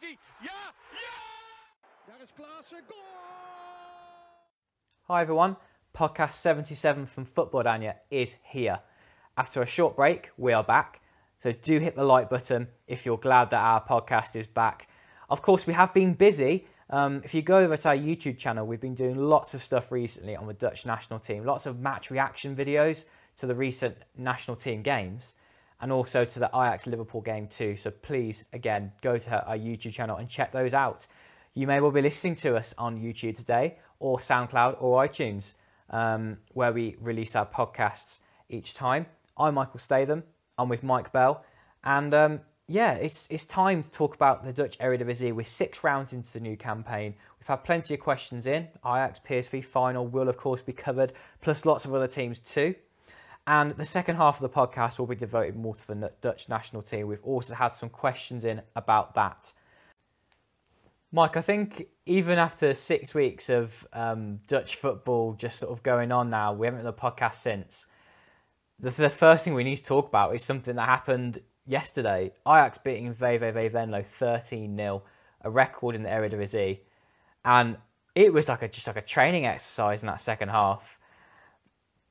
hij. Ja, ja! Daar is Klaassen. Goal! Hi everyone, podcast 77 from Football Oranje is here. After a short break, we are back. So do hit the like button if you're glad that our podcast is back. Of course, we have been busy. Um, if you go over to our YouTube channel, we've been doing lots of stuff recently on the Dutch national team, lots of match reaction videos to the recent national team games and also to the Ajax Liverpool game too. So please, again, go to our YouTube channel and check those out. You may well be listening to us on YouTube today, or SoundCloud, or iTunes, um, where we release our podcasts each time. I'm Michael Statham. I'm with Mike Bell, and um, yeah, it's it's time to talk about the Dutch Eredivisie. We're six rounds into the new campaign. We've had plenty of questions in. Ajax PSV Feyenoord will of course be covered, plus lots of other teams too. And the second half of the podcast will be devoted more to the Dutch national team. We've also had some questions in about that. Mike, I think even after six weeks of um, Dutch football just sort of going on now, we haven't done a podcast since. The, the first thing we need to talk about is something that happened yesterday. Ajax beating VVV Venlo 13 0, a record in the Eredivisie. And it was like a, just like a training exercise in that second half.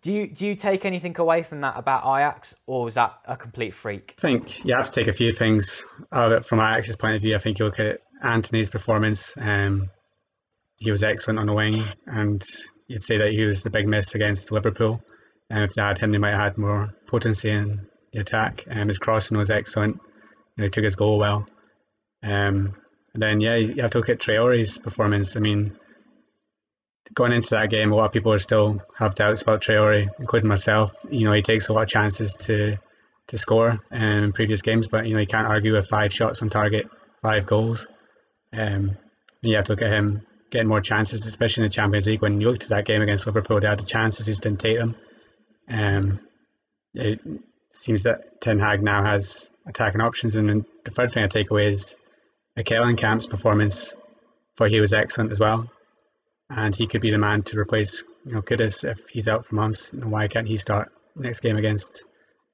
Do you do you take anything away from that about Ajax, or was that a complete freak? I think you have to take a few things out of it from Ajax's point of view. I think you look at Antony's performance. Um, he was excellent on the wing, and you'd say that he was the big miss against Liverpool. And if they had him, they might have had more potency in the attack. Um, his crossing was excellent. Know, he took his goal well. Um, and then yeah, you have to look at Traore's performance. I mean, going into that game, a lot of people still have doubts about Traore, including myself. You know, he takes a lot of chances to to score um, in previous games, but you know, you can't argue with five shots on target, five goals. Um, you have to look at him getting more chances, especially in the Champions League. When you looked at that game against Liverpool, they had the chances, he didn't take them. Um, it seems that Ten Hag now has attacking options, and then the third thing I take away is Ekkelenkamp's performance, for he was excellent as well and he could be the man to replace you know Kudus if he's out for months. You know, why can't he start next game against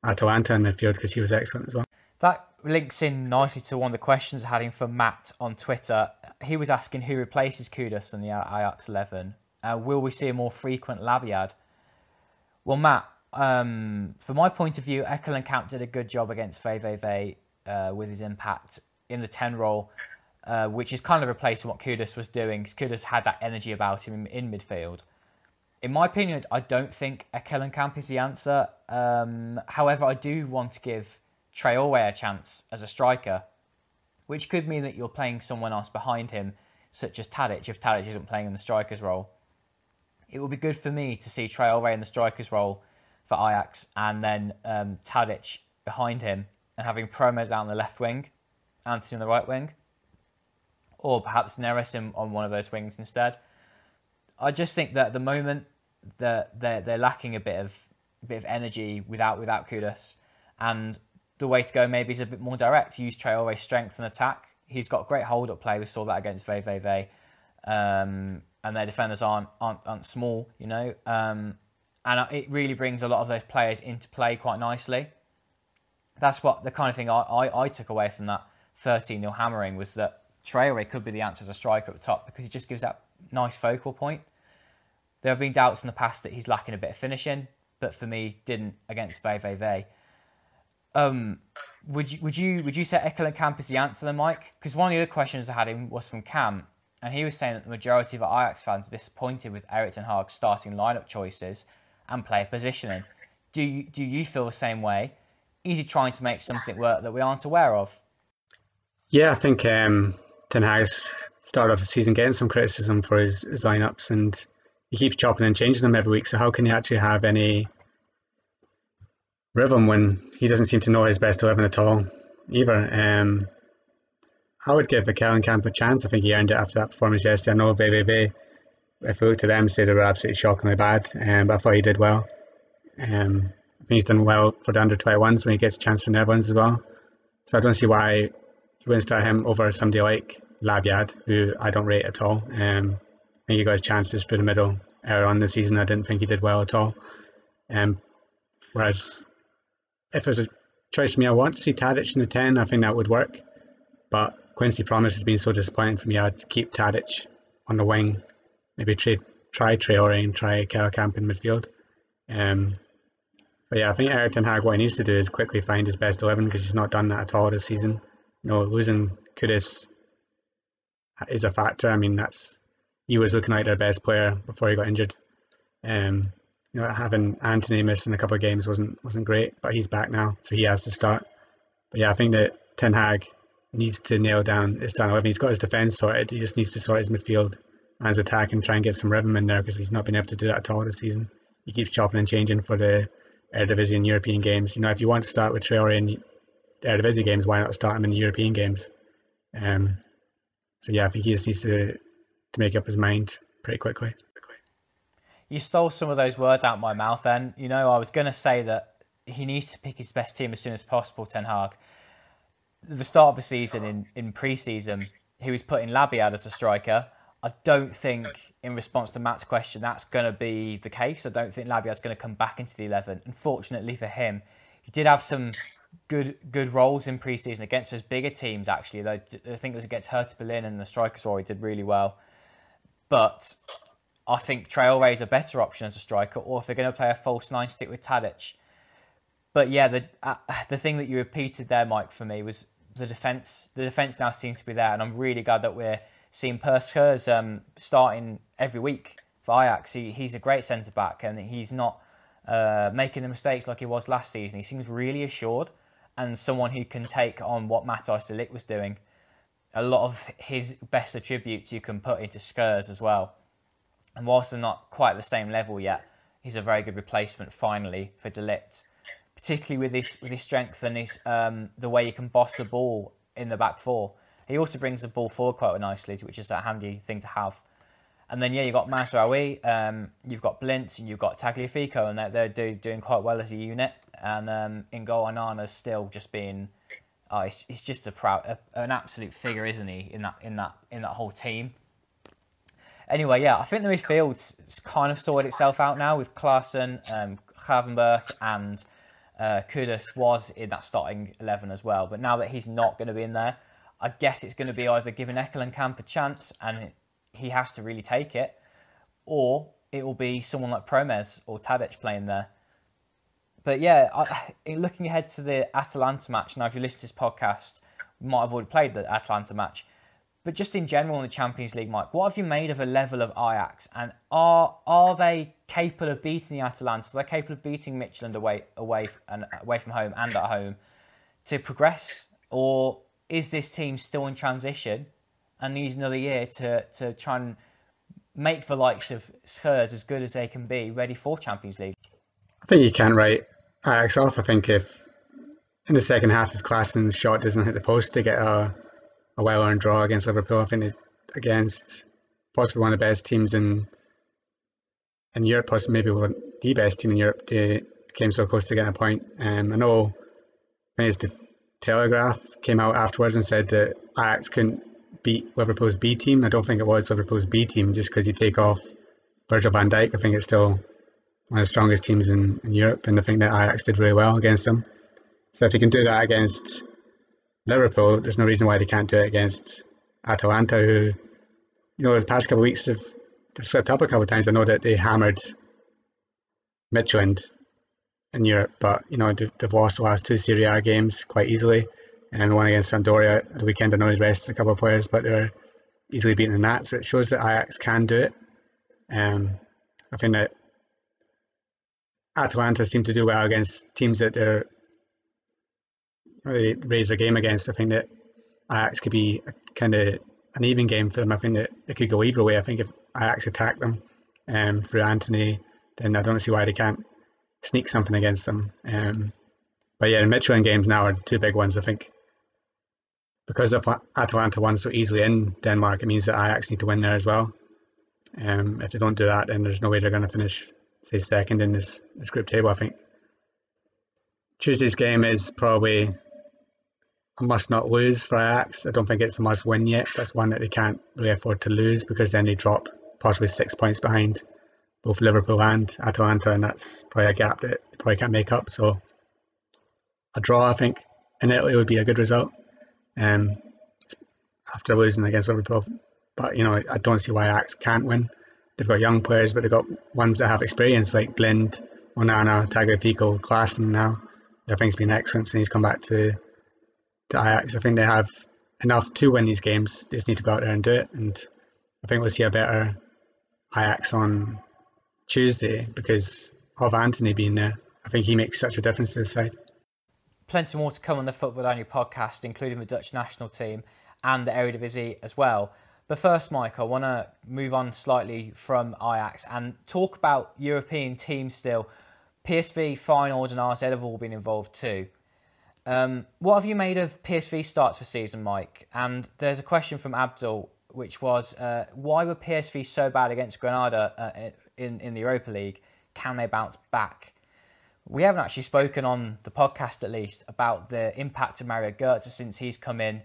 Atalanta in midfield because he was excellent as well. That links in nicely to one of the questions I had in for Matt on Twitter. He was asking who replaces Kudus in the Ajax 11. Uh, will we see a more frequent Labyad? Well, Matt, um, from my point of view, Ekkelenkamp did a good job against VVV uh, with his impact in the 10 role. Uh, which is kind of replacing what Kudus was doing because Kudus had that energy about him in, in, midfield. In my opinion, I don't think Ekkelenkamp is the answer. Um, however, I do want to give Traore a chance as a striker, which could mean that you're playing someone else behind him, such as Tadic, if Tadic isn't playing in the striker's role. It would be good for me to see Traore in the striker's role for Ajax and then um, Tadic behind him and having Promes out on the left wing, Antony on the right wing or perhaps Neres on one of those wings instead. I just think that at the moment that they're, they're lacking a bit of a bit of energy without without Kudus, and the way to go maybe is a bit more direct. Use Traore's strength and attack. He's got great hold up play. We saw that against VVV, um, and their defenders aren't aren't, aren't small, you know. Um, and it really brings a lot of those players into play quite nicely. That's what the kind of thing I, I, I took away from that 13 0 hammering was that Traore could be the answer as a striker at the top because he just gives that nice focal point. There have been doubts in the past that he's lacking a bit of finishing, but for me, didn't against VVV. Um, would you would you would you say Ekkelenkamp is the answer then, Mike? Because one of the other questions I had him was from Cam, and he was saying that the majority of Ajax fans are disappointed with Erik ten Hag's starting lineup choices and player positioning. Do you do you feel the same way? Is he trying to make something work that we aren't aware of? Yeah, I think um, Ten Hag's started off the season getting some criticism for his, his lineups, and he keeps chopping and changing them every week. So how can he actually have any rhythm when he doesn't seem to know his best eleven at all, either? Um, I would give Ekkelenkamp a chance. I think he earned it after that performance yesterday. I know VVV, if we look to them, say they were absolutely shockingly bad, um, but I thought he did well. Um, I think he's done well for the under 21s when he gets a chance from the Netherlands as well. So I don't see why you wouldn't start him over somebody like Labyad, who I don't rate at all. Um, I think he got his chances through the middle earlier on the season. I didn't think he did well at all. Um, whereas if there's a choice for me, I want to see Tadic in the 10. I think that would work. But Quincy Promes has been so disappointing for me. I'd keep Tadic on the wing, maybe trade, try Traore and try Camp in midfield. Um, but yeah, I think Eric Ten Hag, what he needs to do is quickly find his best 11 because he's not done that at all this season. You know, losing Kudus is a factor. I mean, that's he was looking like their best player before he got injured. Um, you know, having Antony missing a couple of games wasn't wasn't great, but he's back now, so he has to start. But yeah, I think that Ten Hag needs to nail down his starting eleven. He's got his defence sorted. He just needs to sort his midfield and his attack and try and get some rhythm in there because he's not been able to do that at all this season. He keeps chopping and changing for the Eredivisie European games. You know, if you want to start with Traore in the Eredivisie games, why not start him in the European games? Um, so yeah, I think he just needs to to make up his mind pretty quickly. You stole some of those words out of my mouth. Then you know I was going to say that he needs to pick his best team as soon as possible. Ten Hag. The start of the season in in pre-season, he was putting Labyad as a striker. I don't think, in response to Matt's question, that's going to be the case. I don't think Labyad's going to come back into the eleven. Unfortunately for him, he did have some good good roles in pre-season against those bigger teams. Actually, though I think it was against Hertha Berlin and the strikers he did really well. But I think Traore is a better option as a striker, or if they're going to play a false nine, stick with Tadic. But yeah, the uh, the thing that you repeated there, Mike, for me was the defense. The defense now seems to be there, and I'm really glad that we're seeing Perr Schuurs um, starting every week for Ajax. He, he's a great centre back, and he's not uh, making the mistakes like he was last season. He seems really assured, and someone who can take on what Matthijs de Ligt was doing. A lot of his best attributes you can put into Schuurs as well. And whilst they're not quite the same level yet, he's a very good replacement finally for de Ligt, particularly with his with his strength and his um, the way he can boss the ball in the back four. He also brings the ball forward quite nicely, which is a handy thing to have. And then yeah, you've got Mazraoui, um, you've got Blind, and you've got Tagliafico, and they're, they're do, doing quite well as a unit. And um, in goal, Onana's still just being, oh, he's, he's just a proud, a, an absolute figure, isn't he? In that in that in that whole team. Anyway, yeah, I think the midfield's kind of sorted itself out now with Klaassen, um, Gravenberch, and uh, Kudus was in that starting eleven as well. But now that he's not going to be in there, I guess it's going to be either giving Ekkelenkamp a chance and he has to really take it, or it will be someone like Promes or Tadic playing there. But yeah, I, looking ahead to the Atalanta match, now if you listen to this podcast, we might have already played the Atalanta match. But just in general in the Champions League, Mike, what have you made of a level of Ajax? And are are they capable of beating the Atalanta? They're capable of beating Midtjylland away away and away from home and at home to progress, or is this team still in transition and needs another year to to try and make the likes of Spurs as good as they can be, ready for Champions League? I think you can write Ajax off. I think if in the second half, if Klaassen's shot doesn't hit the post, to get a a well earned draw against Liverpool. I think it's against possibly one of the best teams in in Europe, possibly maybe one the best team in Europe. They came so close to getting a point. Um, I know I think it's the Telegraph came out afterwards and said that Ajax couldn't beat Liverpool's B team. I don't think it was Liverpool's B team just because you take off Virgil van Dijk. I think it's still one of the strongest teams in, in Europe, and I think that Ajax did really well against them. So if you can do that against Liverpool, there's no reason why they can't do it against Atalanta, who, you know, the past couple of weeks have they've slipped up a couple of times. I know that they hammered Midtjylland in Europe, but you know they've lost the last two Serie A games quite easily, and one against Sampdoria at the weekend. I know they rested a couple of players, but they're easily beaten in that. So it shows that Ajax can do it. Um, I think that Atalanta seem to do well against teams that they're raise their game against. I think that Ajax could be kind of an even game for them. I think that it could go either way. I think if Ajax attack them um, through Antony, then I don't see why they can't sneak something against them. Um, but yeah, the Midtjylland games now are the two big ones. I think because Atalanta won so easily in Denmark, it means that Ajax need to win there as well. Um, if they don't do that, then there's no way they're going to finish, say, second in this, this group table. I think Tuesday's game is probably a must not lose for Ajax. I don't think it's a must win yet. That's one that they can't really afford to lose because then they drop possibly six points behind both Liverpool and Atalanta, and that's probably a gap that they probably can't make up. So a draw, I think, in Italy would be a good result. Um, after losing against Liverpool. But you know, I don't see why Ajax can't win. They've got young players, but they've got ones that have experience like Blind, Onana, Tagliafico, Klaassen now. I think he's been excellent since he's come back to to Ajax. I think they have enough to win these games. They just need to go out there and do it. And I think we'll see a better Ajax on Tuesday because of Antony being there. I think he makes such a difference to the side. Plenty more to come on the Football Oranje podcast, including the Dutch national team and the Eredivisie as well. But first, Mike, I want to move on slightly from Ajax and talk about European teams still. PSV, Feyenoord and AZ have all been involved too. Um, what have you made of PSV starts for season, Mike? And there's a question from Abdul, which was, uh, why were PSV so bad against Granada uh, in, in the Europa League? Can they bounce back? We haven't actually spoken on the podcast, at least, about the impact of Mario Götze since he's come in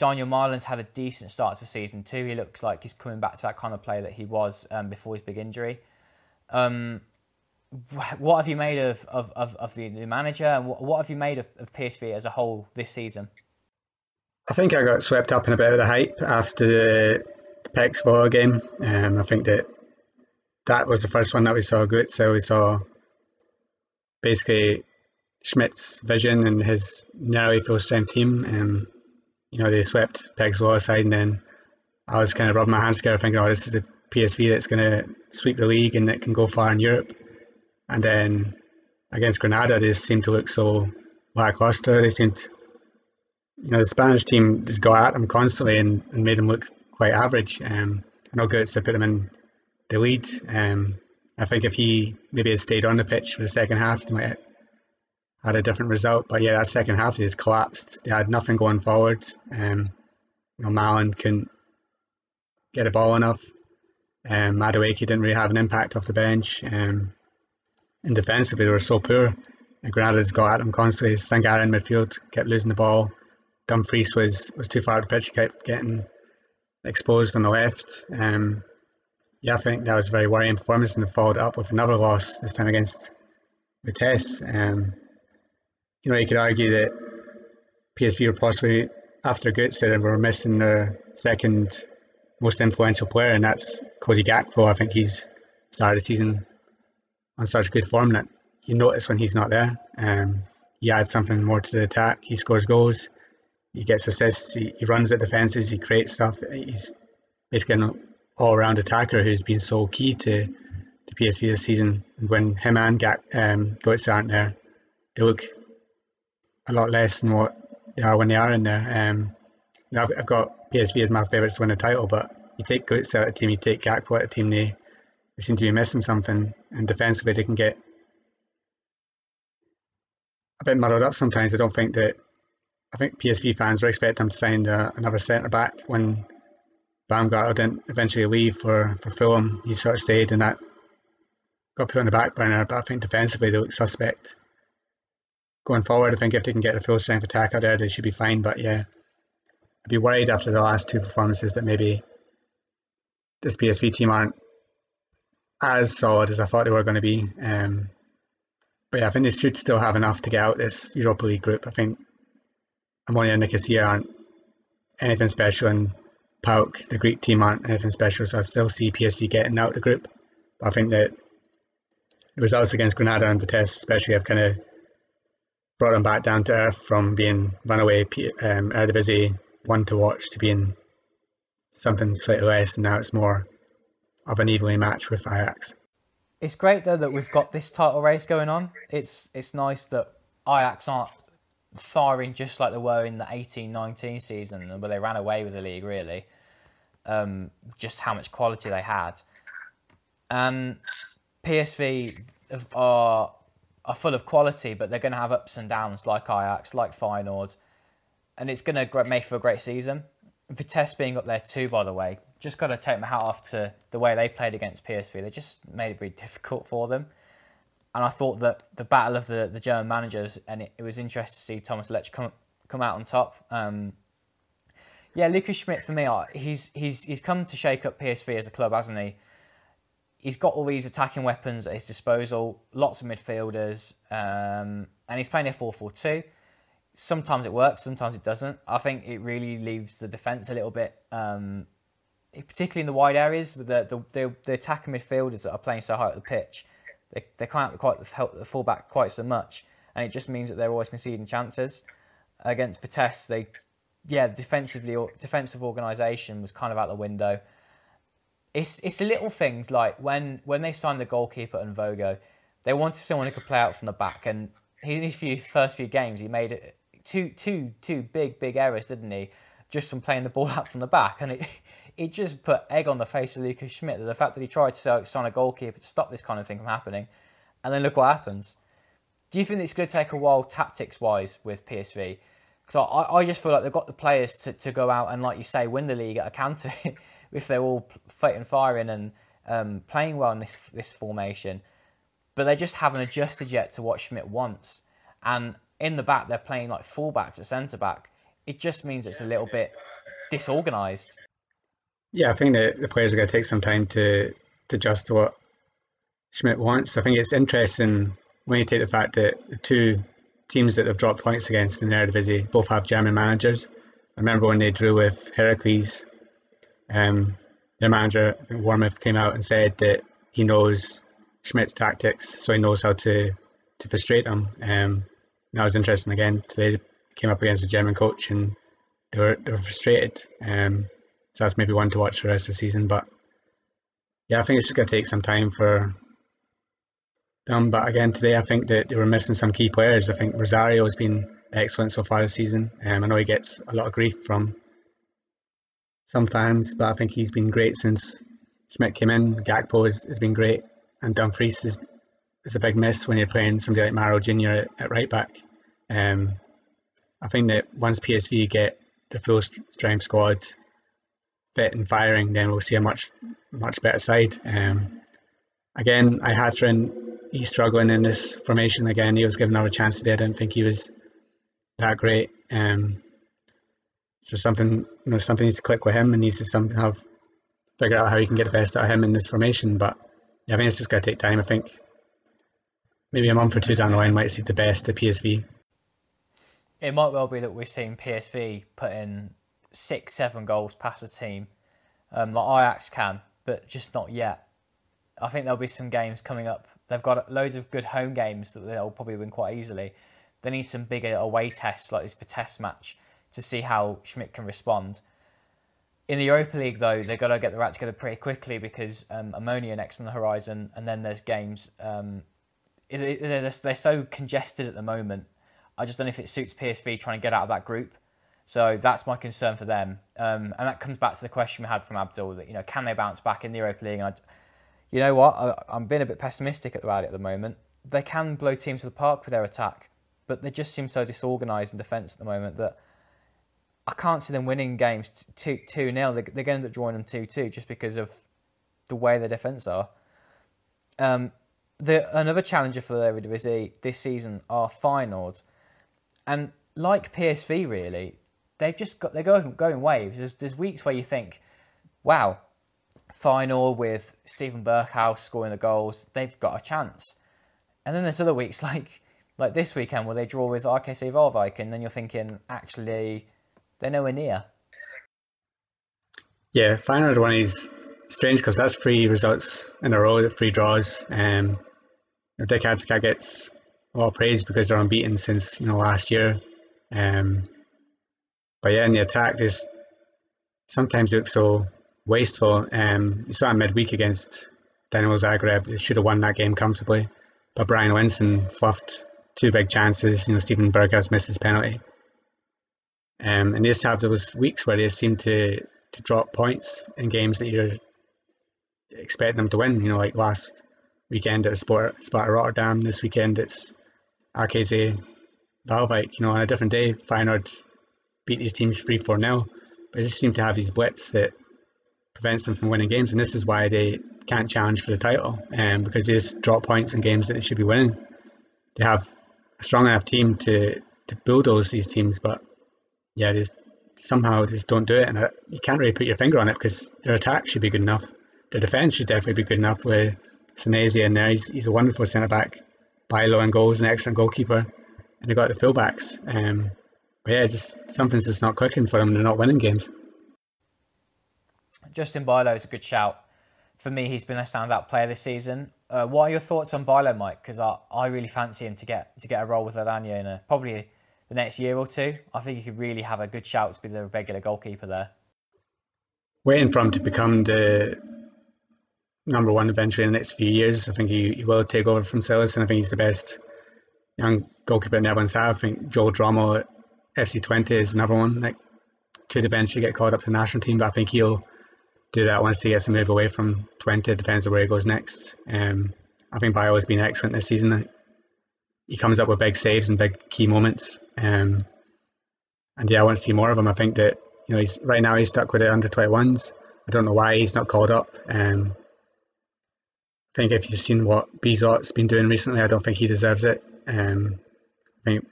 Donyell Malen's had a decent start to the season too. He looks like he's coming back to that kind of player that he was um, before his big injury. Um, what have you made of, of, of, of the, manager and what, what, have you made of, of PSV as a whole this season? I think I got swept up in a bit of the hype after the, the PEC game. Um, I think that that was the first one that we saw good. So we saw basically Schmidt's vision and his nearly full strength team. Um, you know, they swept PEC's aside, and then I was kind of rubbing my hands together thinking, oh, this is the PSV that's going to sweep the league and that can go far in Europe. And then against Granada, they just seemed to look so lackluster. They seemed, you know, the Spanish team just got at them constantly and, and made them look quite average. Um, know Götze put them in the lead. Um, I think if he maybe had stayed on the pitch for the second half, they might had a different result. But yeah, that second half they just collapsed. They had nothing going forward. Um, you know, Malen couldn't get a ball enough. Um, Madueke didn't really have an impact off the bench. Um, and defensively they were so poor. And Granada's got at them constantly. Sangare in midfield kept losing the ball. Dumfries was, was too far out the pitch, kept getting exposed on the left. Um, yeah, I think that was a very worrying performance and followed up with another loss, this time against Vitesse. Um, you know, you could argue that PSV were possibly after Götze and were missing their second most influential player, and that's Cody Gakpo. I think he's started the season on such good form that you notice when he's not there. Um, he adds something more to the attack. He scores goals. He gets assists. He, he runs at defences. He creates stuff. He's basically an all-round attacker who's been so key to, to PSV this season. And when him and Gak, um, Götze aren't there, they look a lot less than what they are when they are in there. Um, you know, I've, I've, got PSV as my favourites to win the title, but you take Götze out of the team, you take Gakpo out of the team, they, they seem to be missing something. And defensively, they can get a bit muddled up sometimes. I don't think that. I think PSV fans were expecting them to sign the, another centre back when Baumgartl didn't eventually leave for, for Fulham. He sort of stayed, and that got put on the back burner. But I think defensively they look suspect going forward, I think if they can get a full strength attack out there, they should be fine. But yeah, I'd be worried after the last two performances that maybe this PSV team aren't as solid as I thought they were going to be. Um, but yeah, I think they should still have enough to get out this Europa League group. I think Omonia and Nicosia aren't anything special, and PAOK, the Greek team, aren't anything special. So I still see PSV getting out of the group. But I think that the results against Granada and Vitesse, especially, have kind of brought him back down to earth from being runaway um, Eredivisie one to watch to being something slightly less, and now it's more of an evenly match with Ajax. It's great though that we've got this title race going on. It's it's nice that Ajax aren't firing just like they were in the 18-19 season, where they ran away with the league. Really, um, just how much quality they had, and PSV are are full of quality, but they're going to have ups and downs like Ajax, like Feyenoord, and it's going to make for a great season. Vitesse being up there too, by the way, just got to take my hat off to the way they played against PSV. They just made it very difficult for them. And I thought that the battle of the, the German managers, and it, it was interesting to see Thomas Letsch come come out on top. Um, yeah, Lucas Schmidt for me, he's he's he's come to shake up PSV as a club, hasn't he? He's got all these attacking weapons at his disposal, lots of midfielders, um, and he's playing a 4 4 2. sometimes it works, sometimes it doesn't. I think it really leaves the defence a little bit, um, particularly in the wide areas with the, the, the, the attacking midfielders that are playing so high up the pitch. They, they can't quite help the fullback quite so much, and it just means that they're always conceding chances. Against Vitesse, they, yeah, defensively defensive organisation was kind of out the window. It's it's little things like when when they signed the goalkeeper Mvogo, they wanted someone who could play out from the back, and in his few first few games, he made two two two big big errors, didn't he? Just from playing the ball out from the back, and it it just put egg on the face of Lucas Schmidt. that The fact that he tried to sign a goalkeeper to stop this kind of thing from happening, and then look what happens. Do you think it's going to take a while tactics wise with PSV? Because I, I just feel like they've got the players to, to go out and, like you say, win the league at a canter if they're all fighting, firing and um, playing well in this this formation. But they just haven't adjusted yet to what Schmidt wants. And in the back, they're playing like fullback to centre back. It just means it's a little bit disorganised. Yeah, I think that the players are going to take some time to, to adjust to what Schmidt wants. I think it's interesting when you take the fact that the two teams that have dropped points against in the Eredivisie both have German managers. I remember when they drew with Heracles, um, their manager, Wormuth, came out and said that he knows Schmidt's tactics, so he knows how to, to frustrate them. Um, that was interesting again. Today came up against a German coach and they were, they were frustrated. Um, so that's maybe one to watch for the rest of the season. But yeah, I think it's just going to take some time for them. But again, today I think that they were missing some key players. I think Rosario has been excellent so far this season. Um, I know he gets a lot of grief from some fans, but I think he's been great since Schmidt came in. Gakpo has, has been great, and Dumfries is is a big miss when you're playing somebody like Mauro Jr. at, at right back. Um, I think that once PSV get the full strength squad fit and firing, then we'll see a much much better side. Um, again, Ihattaren, he's struggling in this formation again. He was given another chance today. I didn't think he was that great. Um, so something you know something needs to click with him and needs to somehow figure out how he can get the best out of him in this formation. But yeah, I mean it's just going to take time. I think maybe a month or two down the line might see the best of PSV. It might well be that we're seeing PSV put in six, seven goals past a team um, like Ajax can, but just not yet. I think there'll be some games coming up. They've got loads of good home games that they'll probably win quite easily. They need some bigger away tests like this Vitesse match to see how Schmidt can respond. In the Europa League, though, they've got to get the rat together pretty quickly because um, Omonia next on the horizon, and then there's games um, they're, they're so congested at the moment. I just don't know if it suits PSV trying to get out of that group. So that's my concern for them. Um, and that comes back to the question we had from Abdul that, you know, can they bounce back in the Europa League? And I, you know what? I, am being a bit pessimistic about it at the moment. They can blow teams to the park with their attack, but they just seem so disorganised in defence at the moment that I can't see them winning games 2 2 0. They're, they're going to end up drawing them 2 2 just because of the way their defence are. Um, the another challenger for the Eredivisie this season are Feyenoord, and like PSV, really, they've just got they're going going waves. There's, there's weeks where you think, wow, Feyenoord with Steven Berghuis scoring the goals, they've got a chance, and then there's other weeks like like this weekend where they draw with RKC Waalwijk, and then you're thinking, actually, they're nowhere near. Yeah, Feyenoord one is strange because that's three results in a row, three draws. Um, Dick Advocaat gets all praise because they're unbeaten since you know last year. Um, but yeah, in the attack, there's sometimes look so wasteful. Um, you saw in midweek against Dinamo Zagreb, they should have won that game comfortably, but Bryan Linssen fluffed two big chances. You know, Steven Berghuis missed his penalty. Um, and they just have those weeks where they seem to to drop points in games that you're expecting them to win. You know, like last weekend it was Sport, Sparta Rotterdam. This weekend it's RKC Waalwijk. You know, on a different day, Feyenoord beat these teams 3 4 0. But they just seem to have these blips that prevents them from winning games. And this is why they can't challenge for the title um, because they just drop points in games that they should be winning. They have a strong enough team to, to bulldoze these teams, but yeah, they somehow just don't do it. And uh, you can't really put your finger on it because their attack should be good enough. Their defence should definitely be good enough with Senesi in there. He's, he's a wonderful centre back, Bijlow in goals, an excellent goalkeeper, and they got the fullbacks. Um, but yeah, just something's just not clicking for them. And they're not winning games. Justin Bijlow is a good shout. For me, he's been a standout player this season. Uh, what are your thoughts on Bijlow, Mike? Because I, I really fancy him to get to get a role with Ladagna in a, probably the next year or two. I think he could really have a good shout to be the regular goalkeeper there. Waiting for him to become the number one eventually in the next few years. I think he, he will take over from Cillessen, and I think he's the best young goalkeeper the Netherlands have. I think Joel Drommel at FC Twente is another one that could eventually get called up to the national team, but I think he'll do that once he gets a move away from Twente. It depends on where he goes next. Um, I think Bijlow has been excellent this season. He comes up with big saves and big key moments. Um, and yeah, I want to see more of him. I think that you know he's right now he's stuck with the under 21s. I don't know why he's not called up. Um, I think if you've seen what Bizot's been doing recently, I don't think he deserves it. Um, I think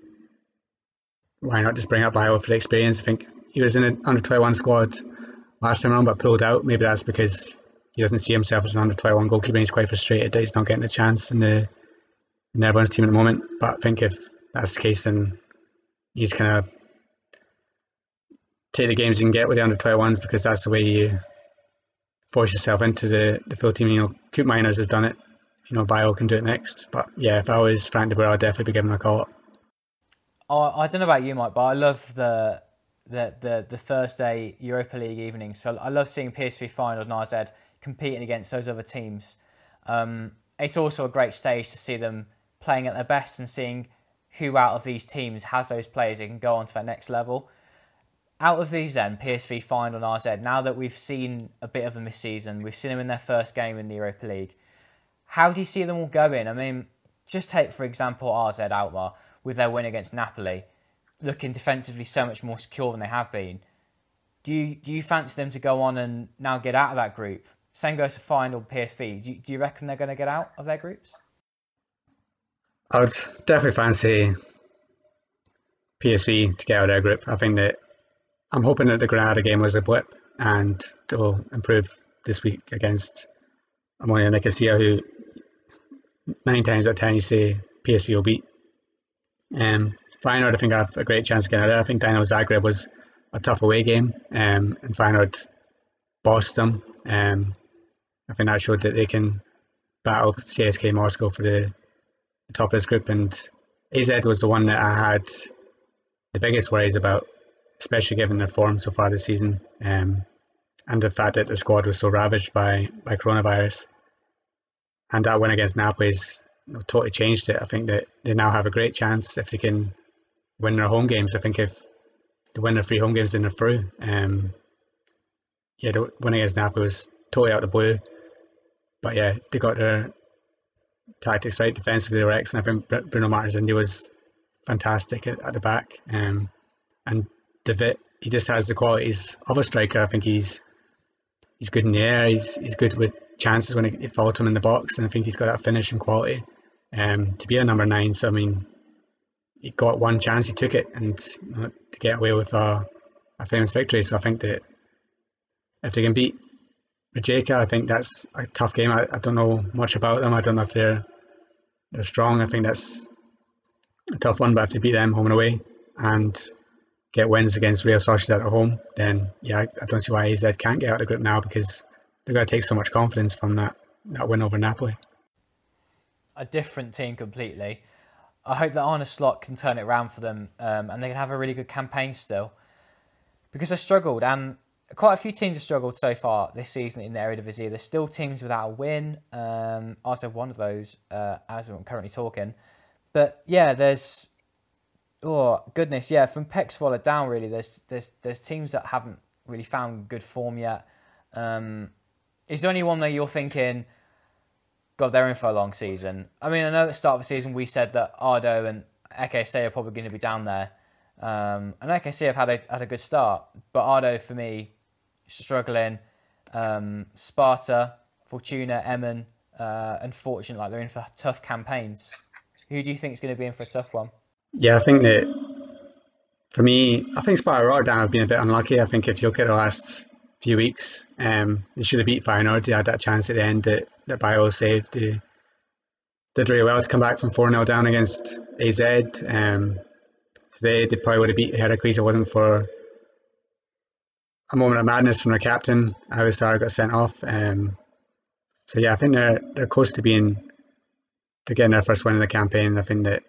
why not just bring up Bijlow for the experience? I think he was in an under 21 squad last time around but pulled out. Maybe that's because he doesn't see himself as an under 21 goalkeeper. He's quite frustrated that he's not getting a chance in the Netherlands team at the moment. But I think if that's the case, then he's kind of take the games you can get with the under 21s because that's the way you force yourself into the, the full team. You know, Koopmeiners has done it. You know, Bijlow can do it next. But yeah, if I was Frank de Boer, I'd definitely be giving him a call. Oh, I don't know about you, Mike, but I love the the the, the Thursday Europa League evening. So I love seeing PSV Feyenoord and AZ competing against those other teams. Um, it's also a great stage to see them playing at their best and seeing who out of these teams has those players that can go on to that next level. Out of these, then PSV Feyenoord and AZ. Now that we've seen a bit of them this season, we've seen them in their first game in the Europa League. How do you see them all going? I mean, just take for example AZ Alkmaar with their win against Napoli looking defensively so much more secure than they have been. Do you do you fancy them to go on and now get out of that group? Same goes for Feyenoord PSV. Do you, do you reckon they're going to get out of their groups? I would definitely fancy PSV to get out of their group. I think that I'm hoping that the Granada game was a blip and they'll improve this week against Omonia Nicosia, who nine times out of ten you say PSV will beat. Um, Feyenoord, I think, I have a great chance there. I think Dinamo Zagreb was a tough away game, um, and Feyenoord bossed them. Um, I think that showed that they can battle CSKA Moscow for the, the top of this group. And AZ was the one that I had the biggest worries about, especially given their form so far this season, um, and the fact that their squad was so ravaged by, by coronavirus. And that win against Napoli has you know, totally changed it. I think that they now have a great chance if they can win their home games. I think if they win their three home games, then they're through. Um, yeah, the win against Napoli was totally out of the blue. But yeah, they got their tactics right. Defensively, were excellent. I think Bruno Martins Indi was fantastic at, at the back. Um, and David he just has the qualities of a striker. I think he's he's good in the air. He's he's good with chances when it, it falls to him in the box, and I think he's got that finishing quality. Um, to be a number nine, so I mean, he got one chance, he took it, and you know, to get away with a, a famous victory. So I think that if they can beat Rijeka, I think that's a tough game. I, I don't know much about them. I don't know if they're they're strong. I think that's a tough one. But if they beat them home and away and get wins against Real Sociedad at home, then yeah, I, I don't see why AZ can't get out of the group now because they're going to take so much confidence from that that win over Napoli. A different team completely. I hope that Arne Slot can turn it around for them um, and they can have a really good campaign still. Because they struggled, and quite a few teams have struggled so far this season in the Eredivisie. There's still teams without a win. Um, also, one of those uh, as I'm currently talking. But yeah, there's oh goodness, yeah, from PEC Zwolle down really. There's there's there's teams that haven't really found good form yet. Um, is there anyone that you're thinking? God, they're in for a long season. I mean, I know at the start of the season we said that ADO and RKC are probably going to be down there. Um, and RKC have had a, had a good start, but ADO for me, struggling. Um, Sparta, Fortuna, Emmen, uh, unfortunately, like they're in for tough campaigns. Who do you think is going to be in for a tough one? Yeah, I think that for me, I think Sparta Rotterdam have been a bit unlucky. I think if you look at the last few weeks, um, they should have beat Feyenoord. They had that chance at the end that that Bijlow saved. They did really well to come back from 4 0 down against AZ. Um, today, they probably would have beat Heracles if it wasn't for a moment of madness from their captain. Aguisar got sent off. Um, so yeah, I think they're they're close to being to getting their first win in the campaign. I think that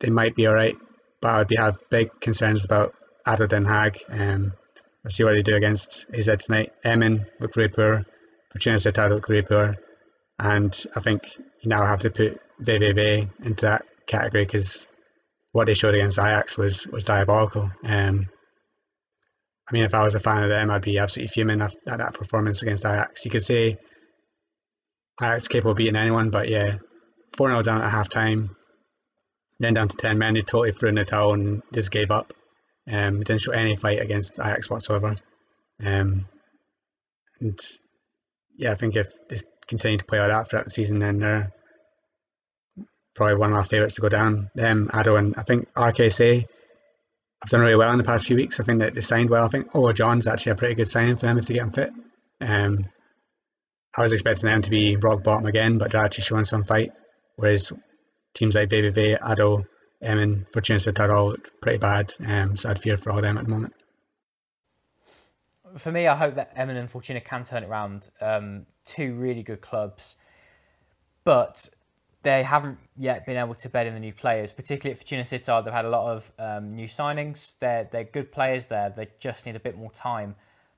they might be all right, but I would be have big concerns about Ado Den Haag. Um, we'll see what they do against AZ tonight. Emmen looked really poor. Fortuna Sittard looked really poor. And I think you now have to put VVV into that category because what they showed against Ajax was was diabolical. Um, I mean, if I was a fan of them, I'd be absolutely fuming at, at that performance against Ajax. You could say Ajax capable of beating anyone, but yeah, 4 0 down at half time, then down to 10 men, they totally threw in the towel and just gave up. Um, didn't show any fight against Ajax whatsoever. Um, and yeah, I think if they continue to play like that throughout the season, then they're probably one of my favourites to go down. Them, Ado, and I think RKC have done really well in the past few weeks. I think that they signed well. I think Oh John's actually a pretty good signing for them if they get him fit. Um, I was expecting them to be rock bottom again, but they're actually showing some fight. Whereas teams like VVV, Ado, Emmen, Fortuna Sittard all look pretty bad. Um, so I'd fear for all of them at the moment. For me, I hope that Emmen and Fortuna can turn it around. Um, two really good clubs, but they haven't yet been able to bed in the new players, particularly at Fortuna Sittard. They've had a lot of um, new signings. They're, they're good players there. They just need a bit more time.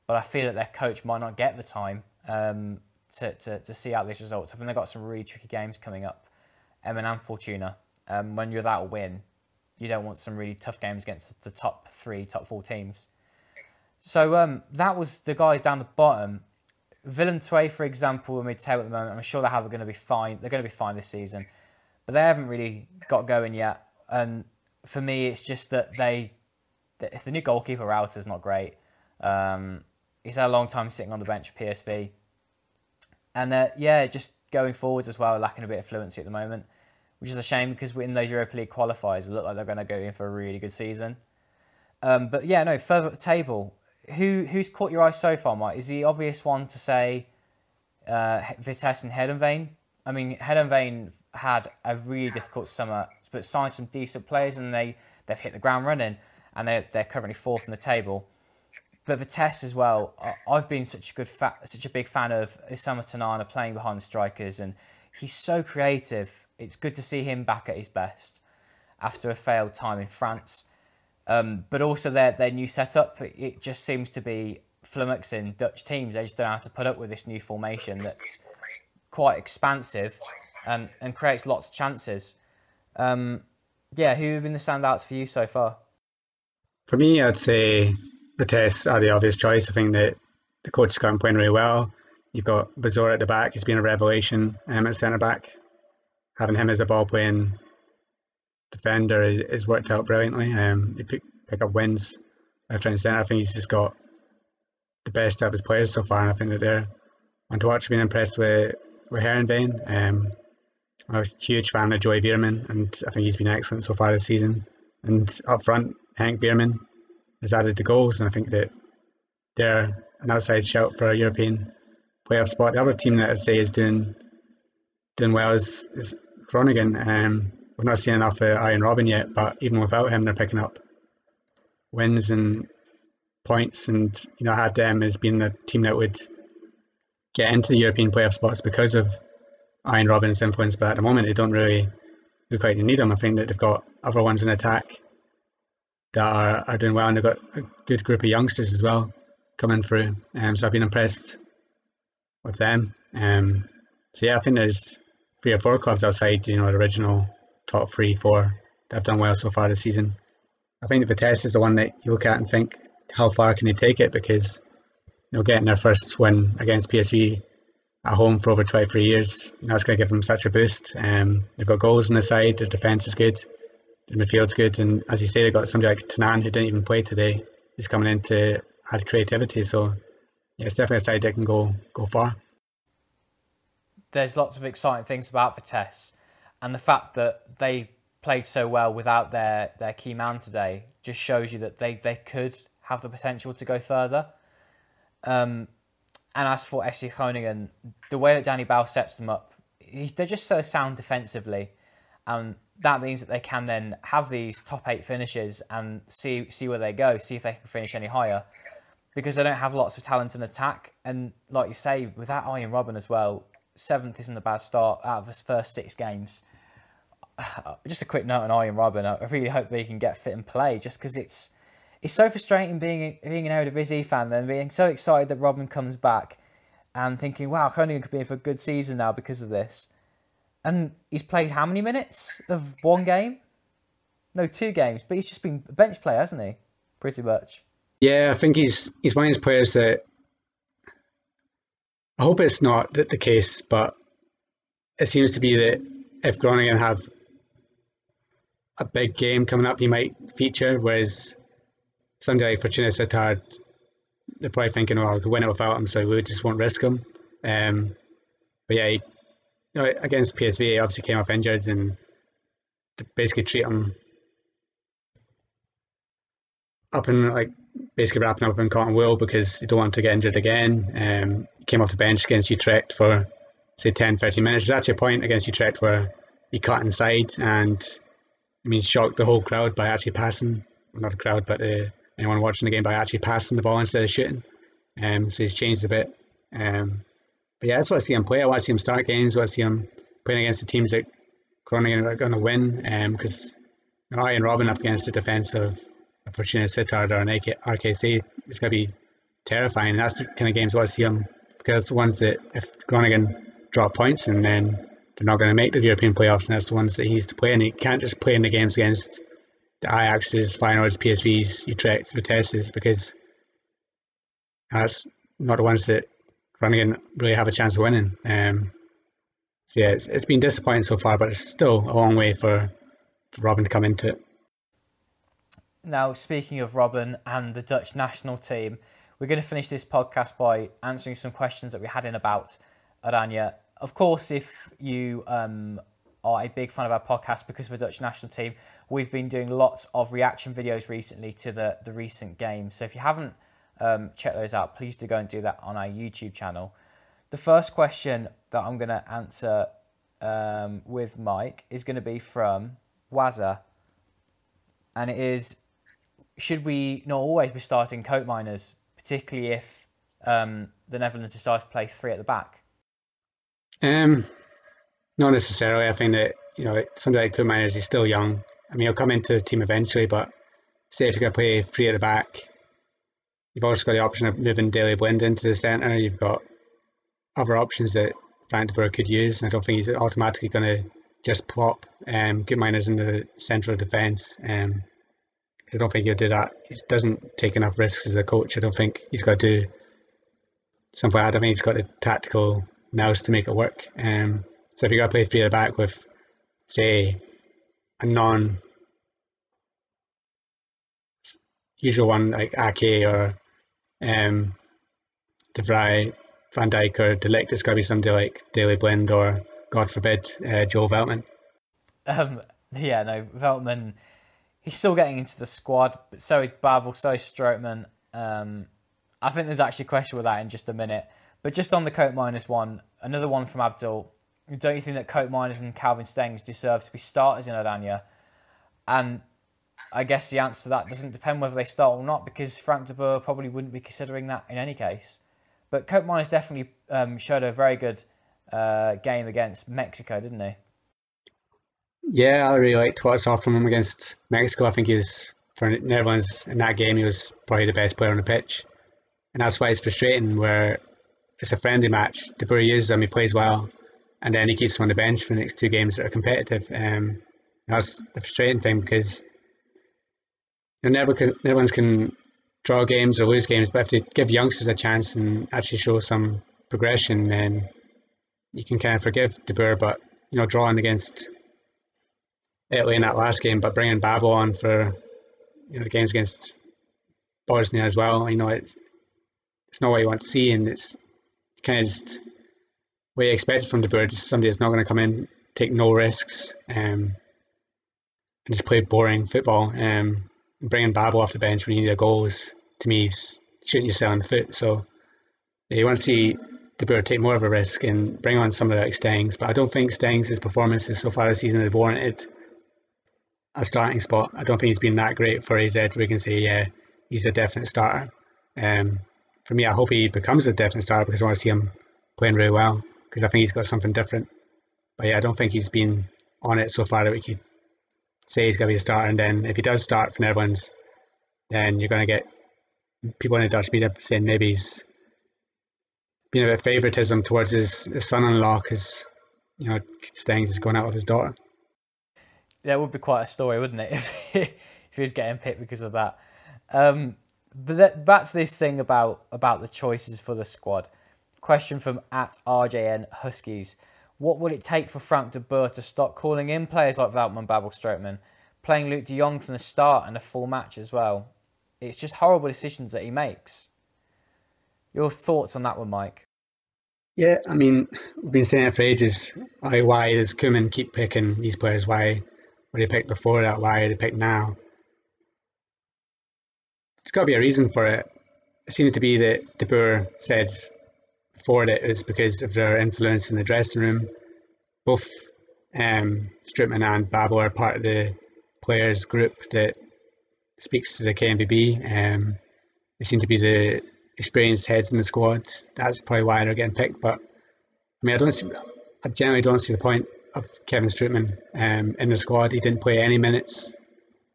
But I feel that their coach might not get the time um, to, to, to see out these results. I think they've got some really tricky games coming up, Emmen and Fortuna. Um, when you're a win, you don't want some really tough games against the top three, top four teams. So um, that was the guys down the bottom. II, for example, in mid-table at the moment, I'm sure they are going to be fine. They're going to be fine this season, but they haven't really got going yet. And for me, it's just that they, if the new goalkeeper Rauter is not great, um, he's had a long time sitting on the bench PSV, and uh, yeah, just going forwards as well, lacking a bit of fluency at the moment, which is a shame because we're in those Europa League qualifiers, it look like they're going to go in for a really good season. Um, but yeah, no, further table, who who's caught your eye so far, Mike? Is the obvious one to say uh, Vitesse and Heerenveen? I mean, Heerenveen had a really difficult summer, but signed some decent players, and they they've hit the ground running, and they're they're currently fourth in the table. But Vitesse as well. I've been such a good fa- such a big fan of Oussama Tannane playing behind the strikers, and he's so creative. It's good to see him back at his best after a failed time in France. Um, but also their their new setup, it just seems to be flummoxing Dutch teams. They just don't know how to put up with this new formation that's quite expansive and, and creates lots of chances. Um, yeah, who have been the standouts for you so far? For me, I'd say Vitesse are the obvious choice. I think that the coach is going playing really well. You've got Bazoer at the back, he's been a revelation um, at centre back. Having him as a ball playing defender has worked out brilliantly. Um, he pick, pick up wins left, and centre. I think he's just got the best out of his players so far, and I think that they're on to watch. Been impressed with with Heerenveen. Um, I'm a huge fan of Joey Veerman, and I think he's been excellent so far this season. And up front, Henk Veerman has added the goals, and I think that they're an outside shout for a European playoff spot. The other team that I'd say is doing doing well is, is Groningen. Um, we're not seeing enough of Arjen Robben yet, but even without him, they're picking up wins and points. And you know, I had them as being the team that would get into the European playoff spots because of Arjen Robben's influence. But at the moment, they don't really look like they need him. I think that they've got other ones in attack that are, are doing well, and they've got a good group of youngsters as well coming through. Um, so I've been impressed with them. Um, so yeah, I think there's three or four clubs outside, you know, the original top three, four that have done well so far this season. I think the Vitesse is the one that you look at and think, how far can they take it? Because you know, getting their first win against PSV at home for over 23 years, that's going to give them such a boost. Um, they've got goals on the side, their defence is good, their midfield's good, and as you say, they've got somebody like Tannane who didn't even play today, who's coming in to add creativity. So, yeah, it's definitely a side that can go go far. There's lots of exciting things about Vitesse and the fact that they played so well without their, their key man today just shows you that they, they could have the potential to go further. Um, and as for FC Groningen, the way that Danny Buijs sets them up, he, they're just so sound defensively. and that means that they can then have these top eight finishes and see see where they go, see if they can finish any higher, because they don't have lots of talent in attack. And like you say, without Arjen Robben as well, seventh isn't a bad start out of his first six games. Just a quick note on Arjen Robben. I really hope that he can get fit and play, just because it's it's so frustrating being being an Eredivisie fan and being so excited that Robben comes back and thinking, wow, Groningen could be in for a good season now because of this. And he's played how many minutes of one game? No, two games, but he's just been a bench player, hasn't he? Pretty much. Yeah, I think he's he's one of those players that I hope it's not the, case, but it seems to be that if Groningen have a big game coming up, he might feature, whereas somebody like Fortuna Sittard, they're probably thinking, oh, I could win it without him, so we just won't risk him. Um, but yeah, he, you know, against PSV, he obviously came off injured and basically treat him up and like basically wrapping up in cotton wool because you don't want to get injured again. Um, came off the bench against Utrecht for say 10, 13 minutes. There's actually a point against Utrecht where he cut inside and I mean shocked the whole crowd by actually passing, well, not the crowd, but uh, anyone watching the game by actually passing the ball instead of shooting. Um, so he's changed a bit. Um, but yeah, that's what I see him play. I want to see him start games. I want to see him playing against the teams that are going to win. Because um, Arjen Robben up against the defence of Fortuna Sittard or an RKC is going to be terrifying. And that's the kind of games I want to see him because the ones that if Groningen drop points and then they're not going to make the European playoffs, and that's the ones that he needs to play. And he can't just play in the games against the Ajaxes, Feyenoords, PSVs, Utrecht, Vitesses, because that's not the ones that Groningen really have a chance of winning. Um, so yeah, it's, it's been disappointing so far, but it's still a long way for, for Robben to come into it. Now, speaking of Robben and the Dutch national team, we're going to finish this podcast by answering some questions that we had in about Oranje. Of course, if you um, are a big fan of our podcast because of the Dutch national team, we've been doing lots of reaction videos recently to the, the recent games. So if you haven't um, checked those out, please do go and do that on our YouTube channel. The first question that I'm going to answer um, with Mike is going to be from Waza. And it is Should we not always be starting Koopmeiners, particularly if um, the Netherlands decide to play three at the back? Um, not necessarily. I think that you know somebody like Koopmeiners, is still young. I mean, he'll come into the team eventually, but say if you're going to play three at the back, you've also got the option of moving Daley Blind into the centre. You've got other options that Frank de Boer could use. I don't think he's automatically going to just plop um, Koopmeiners in the central defence. Um, I don't think he'll do that. He doesn't take enough risks as a coach. I don't think he's got to do something I don't think he's got the tactical nous to make it work. Um, so if you're going to play three at the back with, say, a non usual one like Ake or um, De Vrij, Van Dijk or De Ligt, it's got to be somebody like Daley Blind or, God forbid, uh, Joël Veltman. Um, yeah, no, Veltman, he's still getting into the squad, but so is Babel, so is Strootman. Um, I think there's actually a question with that in just a minute. But just on the Koopmeiners one, another one from Abdul. Don't you think that Koopmeiners and Calvin Stengs deserve to be starters in Oranje? And I guess the answer to that doesn't depend whether they start or not because Frank de Boer probably wouldn't be considering that in any case. But Koopmeiners definitely um, showed a very good uh, game against Mexico, didn't he? Yeah, I really liked what I saw from him against Mexico. I think he was, for Netherlands in that game, he was probably the best player on the pitch. And that's why it's frustrating where it's a friendly match. De Boer uses him, he plays well, and then he keeps him on the bench for the next two games that are competitive. Um, that's the frustrating thing because you know, never can, Netherlands can draw games or lose games, but if they give youngsters a chance and actually show some progression, then you can kind of forgive De Boer. But you know, drawing against Italy in that last game, but bringing Babel on for you know games against Bosnia as well, you know, it's it's not what you want to see, and it's kind of just what you expected from De Boer. Somebody that's not going to come in, take no risks, um, and just play boring football. Um, bringing Babel off the bench when you need a goal is, to me, is shooting yourself in the foot. So yeah, you want to see De Boer take more of a risk and bring on somebody like Stengs. But I don't think Stengs' performances so far this season has warranted a starting spot. I don't think he's been that great for AZ. We can say, yeah, he's a definite starter. Um, for me, I hope he becomes a definite starter because I want to see him playing really well because I think he's got something different. But yeah, I don't think he's been on it so far that we could say he's going to be a starter. And then if he does start for Netherlands, then you're going to get people in the Dutch media saying maybe he's been a bit of favoritism towards his, his son-in-law because you know Stengs is going out with his daughter. That would be quite a story, wouldn't it, if, if he was getting picked because of that. Um, but that, to this thing about about the choices for the squad. Question from at RJN Huskies. What would it take for Frank de Boer to stop calling in players like Veltman, Babel, Strootman, playing Luuk de Jong from the start and a full match as well? It's just horrible decisions that he makes. Your thoughts on that one, Mike? Yeah, I mean, we've been saying it for ages. Why, why does Koeman keep picking these players? Why they picked before that? Why they picked now? There's got to be a reason for it. It seems to be that De Boer said for it was because of their influence in the dressing room. Both um, Strootman and Babel are part of the players group that speaks to the KNVB. Um, they seem to be the experienced heads in the squad. That's probably why they're getting picked. But I mean, I don't. See, I generally don't see the point of Kevin Strootman um, in the squad. He didn't play any minutes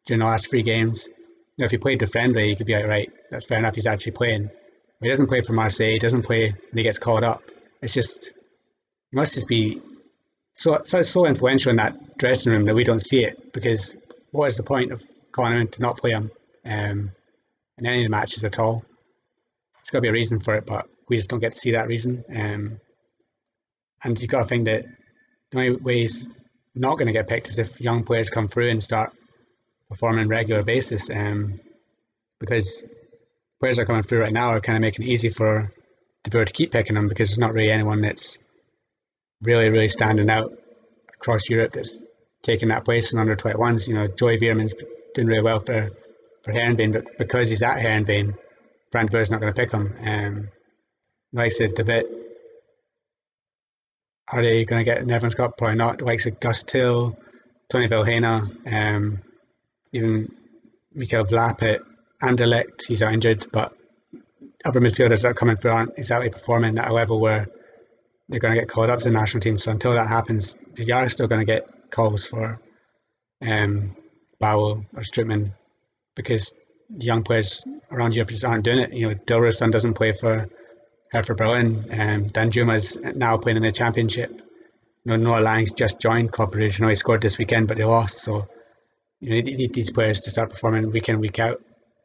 during the last three games. Know, if he played the friendly, he could be like, right, that's fair enough. He's actually playing. But he doesn't play for Marseille. He doesn't play when he gets called up. It's just he must just be so so so influential in that dressing room that we don't see it. Because what is the point of calling him to not play him um, in any of the matches at all? There's got to be a reason for it, but we just don't get to see that reason. Um, and you've got to think that the only way he's not going to get picked is if young players come through and start performing on a regular basis. Um, because players that are coming through right now are kind of making it easy for De Boer to keep picking them because there's not really anyone that's really, really standing out across Europe that's taking that place in under 21s. You know, Joey Veerman's doing really well for, for Heerenveen, but because he's at Frank De Boer's not going to pick him. Um, like I said, De Are they going to get an Netherlands Cup? Probably not. The likes of Guus Til, Tony Vilhena, um, even Michael Vlap at Anderlecht, he's out injured, but other midfielders that are coming through aren't exactly performing at a level where they're going to get called up to the national team. So until that happens, you are still going to get calls for um, Babel or Strootman because young players around Europe just aren't doing it. You know, Dilrosun doesn't play for Hertha Berlin. Um, Danjuma is now playing in the Championship. You know, Noah just joined Club Brugge. You know, he scored this weekend, but they lost. So you know, you need these players to start performing week in, week out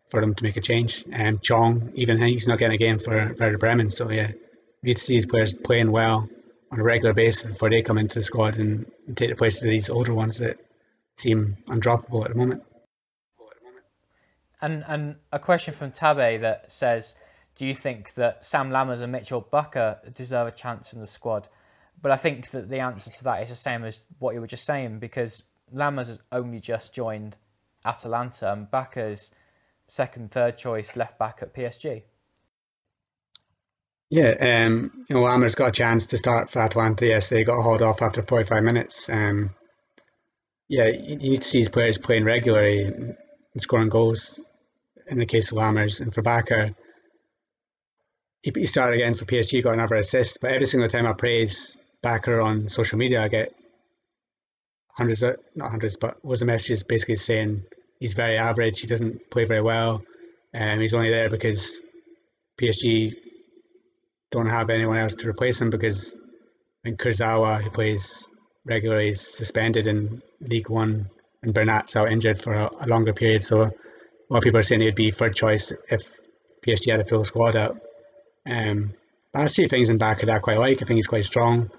for them to make a change. Um, Chong, even he's not getting a game for Werder Bremen. So yeah, we need to see these players playing well on a regular basis before they come into the squad and, and take the place of these older ones that seem undroppable at the moment. And and a question from Tabe that says, do you think that Sam Lammers and Mitchell Bakker deserve a chance in the squad? But I think that the answer to that is the same as what you were just saying because Lammers has only just joined Atalanta and Bakker's second, third choice left back at PSG. Yeah, um, you know, Lammers got a chance to start for Atalanta yesterday, got a hauled off after 45 minutes. Um, yeah, you need to see his players playing regularly and scoring goals in the case of Lammers. And for Bakker, he, he started again for PSG, got another assist. But every single time I praise Bakker on social media, I get hundreds, of, not hundreds, but was the messages basically saying he's very average, he doesn't play very well, and um, he's only there because PSG don't have anyone else to replace him because I think Kurzawa, who plays regularly, is suspended in League One, and Bernat's out injured for a, a longer period. So a lot of people are saying he'd be third choice if PSG had a full squad out. Um, I see things in back that I quite like. I think he's quite strong.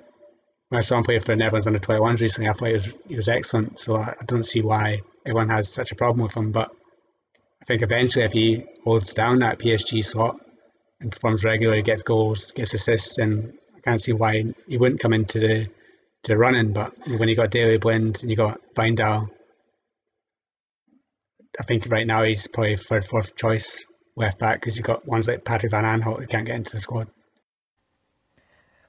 When I saw him play for the Netherlands under 21s recently, I thought he was, he was excellent. So I, I don't see why everyone has such a problem with him. But I think eventually, if he holds down that PSG slot and performs regularly, gets goals, gets assists, and I can't see why he wouldn't come into the to running. But when you got Daley Blind and you got Wijndal, I think right now he's probably third, fourth choice left back because you've got ones like Patrick Van Aanholt who can't get into the squad.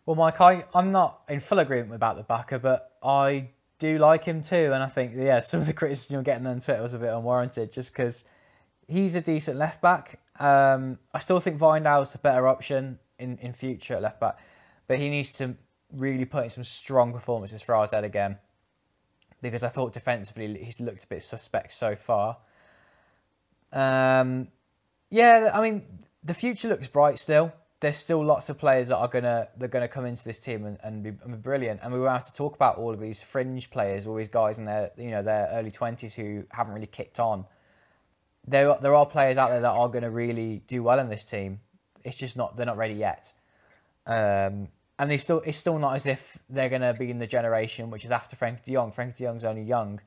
Well, Mike, I, I'm not in full agreement about the Bakker, but I do like him too. And I think, yeah, some of the criticism you're getting on Twitter was a bit unwarranted just because he's a decent left back. Um, I still think Wijndal's a better option in, in future at left back, but he needs to really put in some strong performances for AZ again because I thought defensively he's looked a bit suspect so far. Um, yeah, I mean, the future looks bright still there's still lots of players that are gonna they're gonna come into this team and, and, be, and be brilliant. And we will have to talk about all of these fringe players, all these guys in their you know their early twenties who haven't really kicked on. There there are players out there that are to really do well in this team. It's just not they're not ready yet. Um, and they still it's still not as if they're going to be in the generation which is after Frank De Jong. Frank De Jong's only young.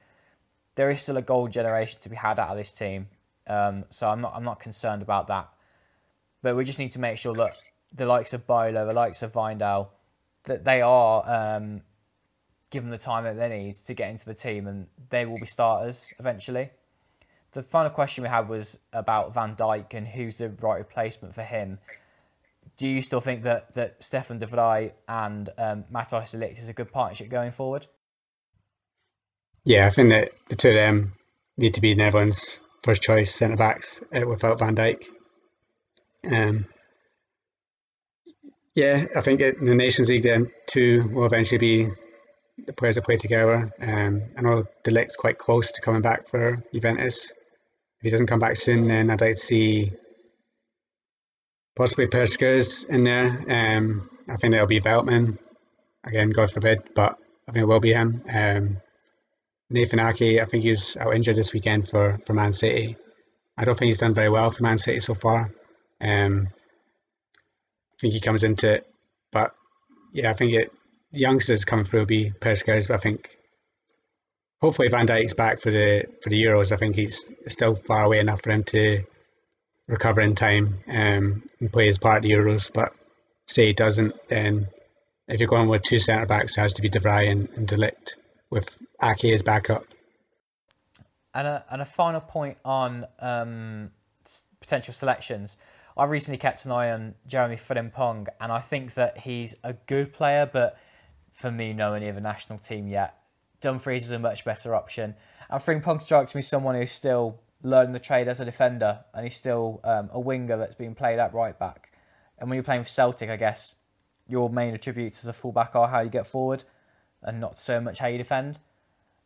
There is still a gold generation to be had out of this team. Um, so I'm not I'm not concerned about that. But we just need to make sure that the likes of Bolo, the likes of Wijndal, that they are um, given the time that they need to get into the team and they will be starters eventually. The final question we had was about Van Dijk and who's the right replacement for him. Do you still think that, that Stefan de Vrij and um, Matthijs de Ligt is a good partnership going forward? Yeah, I think that the two of them need to be in Netherlands' first choice centre backs uh, without Van Dijk. Um, yeah, I think it, the Nations League then two will eventually be the players that play together. Um, I know De Ligt's quite close to coming back for Juventus. If he doesn't come back soon, then I'd like to see possibly Perr Schuurs in there. Um, I think it'll be Veltman. Again, God forbid, but I think it will be him. Um, Nathan Ake, I think he's out injured this weekend for, for Man City. I don't think he's done very well for Man City so far. Um, I think he comes into it, but yeah, I think it. The youngsters coming through will be Perr Schuurs, but I think hopefully Van Dijk's back for the for the Euros. I think he's still far away enough for him to recover in time um, and play his part at the Euros. But say he doesn't, then if you're going with two centre backs, it has to be De Vrij and, and De Ligt with Ake as backup. And a, and a final point on um, potential selections. I've recently kept an eye on Jeremy Frimpong, and I think that he's a good player, but for me, no one of the national team yet. Dumfries is a much better option. And Frimpong strikes me as someone who's still learning the trade as a defender, and he's still um, a winger that's being played at right back. And when you're playing for Celtic, I guess your main attributes as a fullback are how you get forward, and not so much how you defend.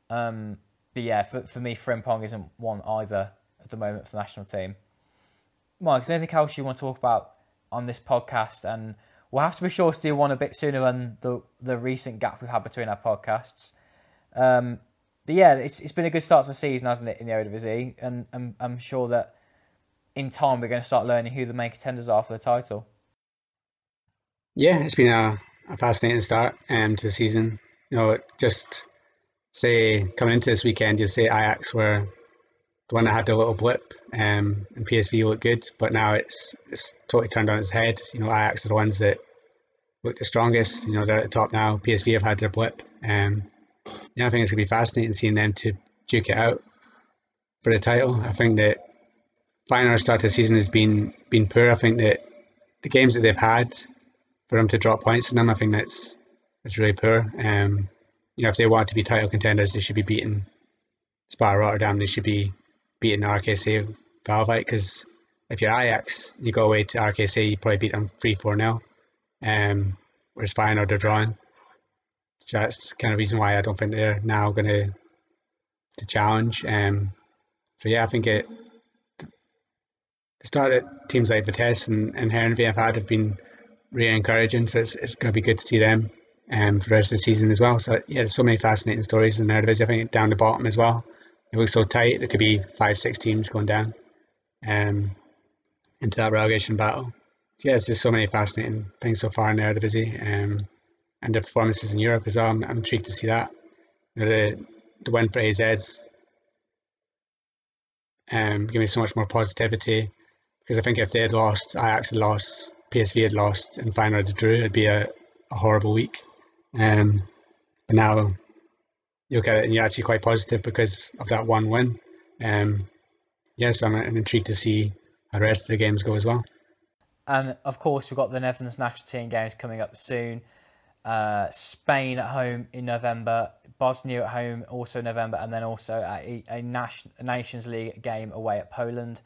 Um, but yeah, for, for me, Frimpong isn't one either at the moment for the national team. Mike, is there anything else you want to talk about on this podcast? And we'll have to be sure to do one a bit sooner than the the recent gap we've had between our podcasts. Um, but yeah, it's it's been a good start to the season, hasn't it, in the Eredivisie? And, and I'm sure that in time we're going to start learning who the main contenders are for the title. Yeah, it's been a, a fascinating start um, to the season. You know, just say coming into this weekend, you say Ajax were the one that had the little blip um, and PSV looked good, but now it's it's totally turned on its head. You know, Ajax are the ones that look the strongest. You know, they're at the top now. PSV have had their blip. Um, yeah, I think it's to be fascinating seeing them to duke it out for the title. I think that final start of the season has been been poor. I think that the games that they've had for them to drop points in them, I think that's that's really poor. Um, you know, if they want to be title contenders, they should be beating Sparta Rotterdam. They should be beating RKC Waalwijk because if you're Ajax, you go away to RKC, you probably beat them 3 4 0. Um, whereas Feyenoord are drawing. So that's kind of reason why I don't think they're now going to to challenge. Um, so yeah, I think it. The start teams like Vitesse and, and Heerenveen have had have been really encouraging. So it's, it's going to be good to see them um, for the rest of the season as well. So yeah, there's so many fascinating stories in there. I think down the bottom as well it looks so tight. There could be five, six teams going down um, into that relegation battle. So yeah, it's just so many fascinating things so far in Eredivisie um, and the performances in Europe as well. I'm, I'm intrigued to see that. You know, the the win for AZ's um, give me so much more positivity because I think if they had lost, Ajax had lost, PSV had lost, and Feyenoord drew, it'd be a, a horrible week. Um, but now you look at it and you're actually quite positive because of that one win. Um, yes, I'm, I'm intrigued to see how the rest of the games go as well. And of course, we've got the Netherlands national team games coming up soon. uh, Spain at home in November, Bosnia at home also in November, and then also a, a, a Nations League game away at Poland.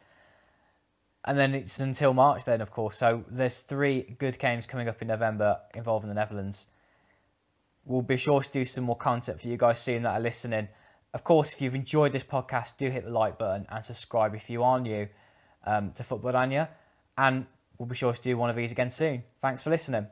And then it's until March, then, of course. So there's three good games coming up in November involving the Netherlands. We'll be sure to do some more content for you guys soon that are listening. Of course, if you've enjoyed this podcast, do hit the like button and subscribe if you are new um, to Football Oranje. And we'll be sure to do one of these again soon. Thanks for listening.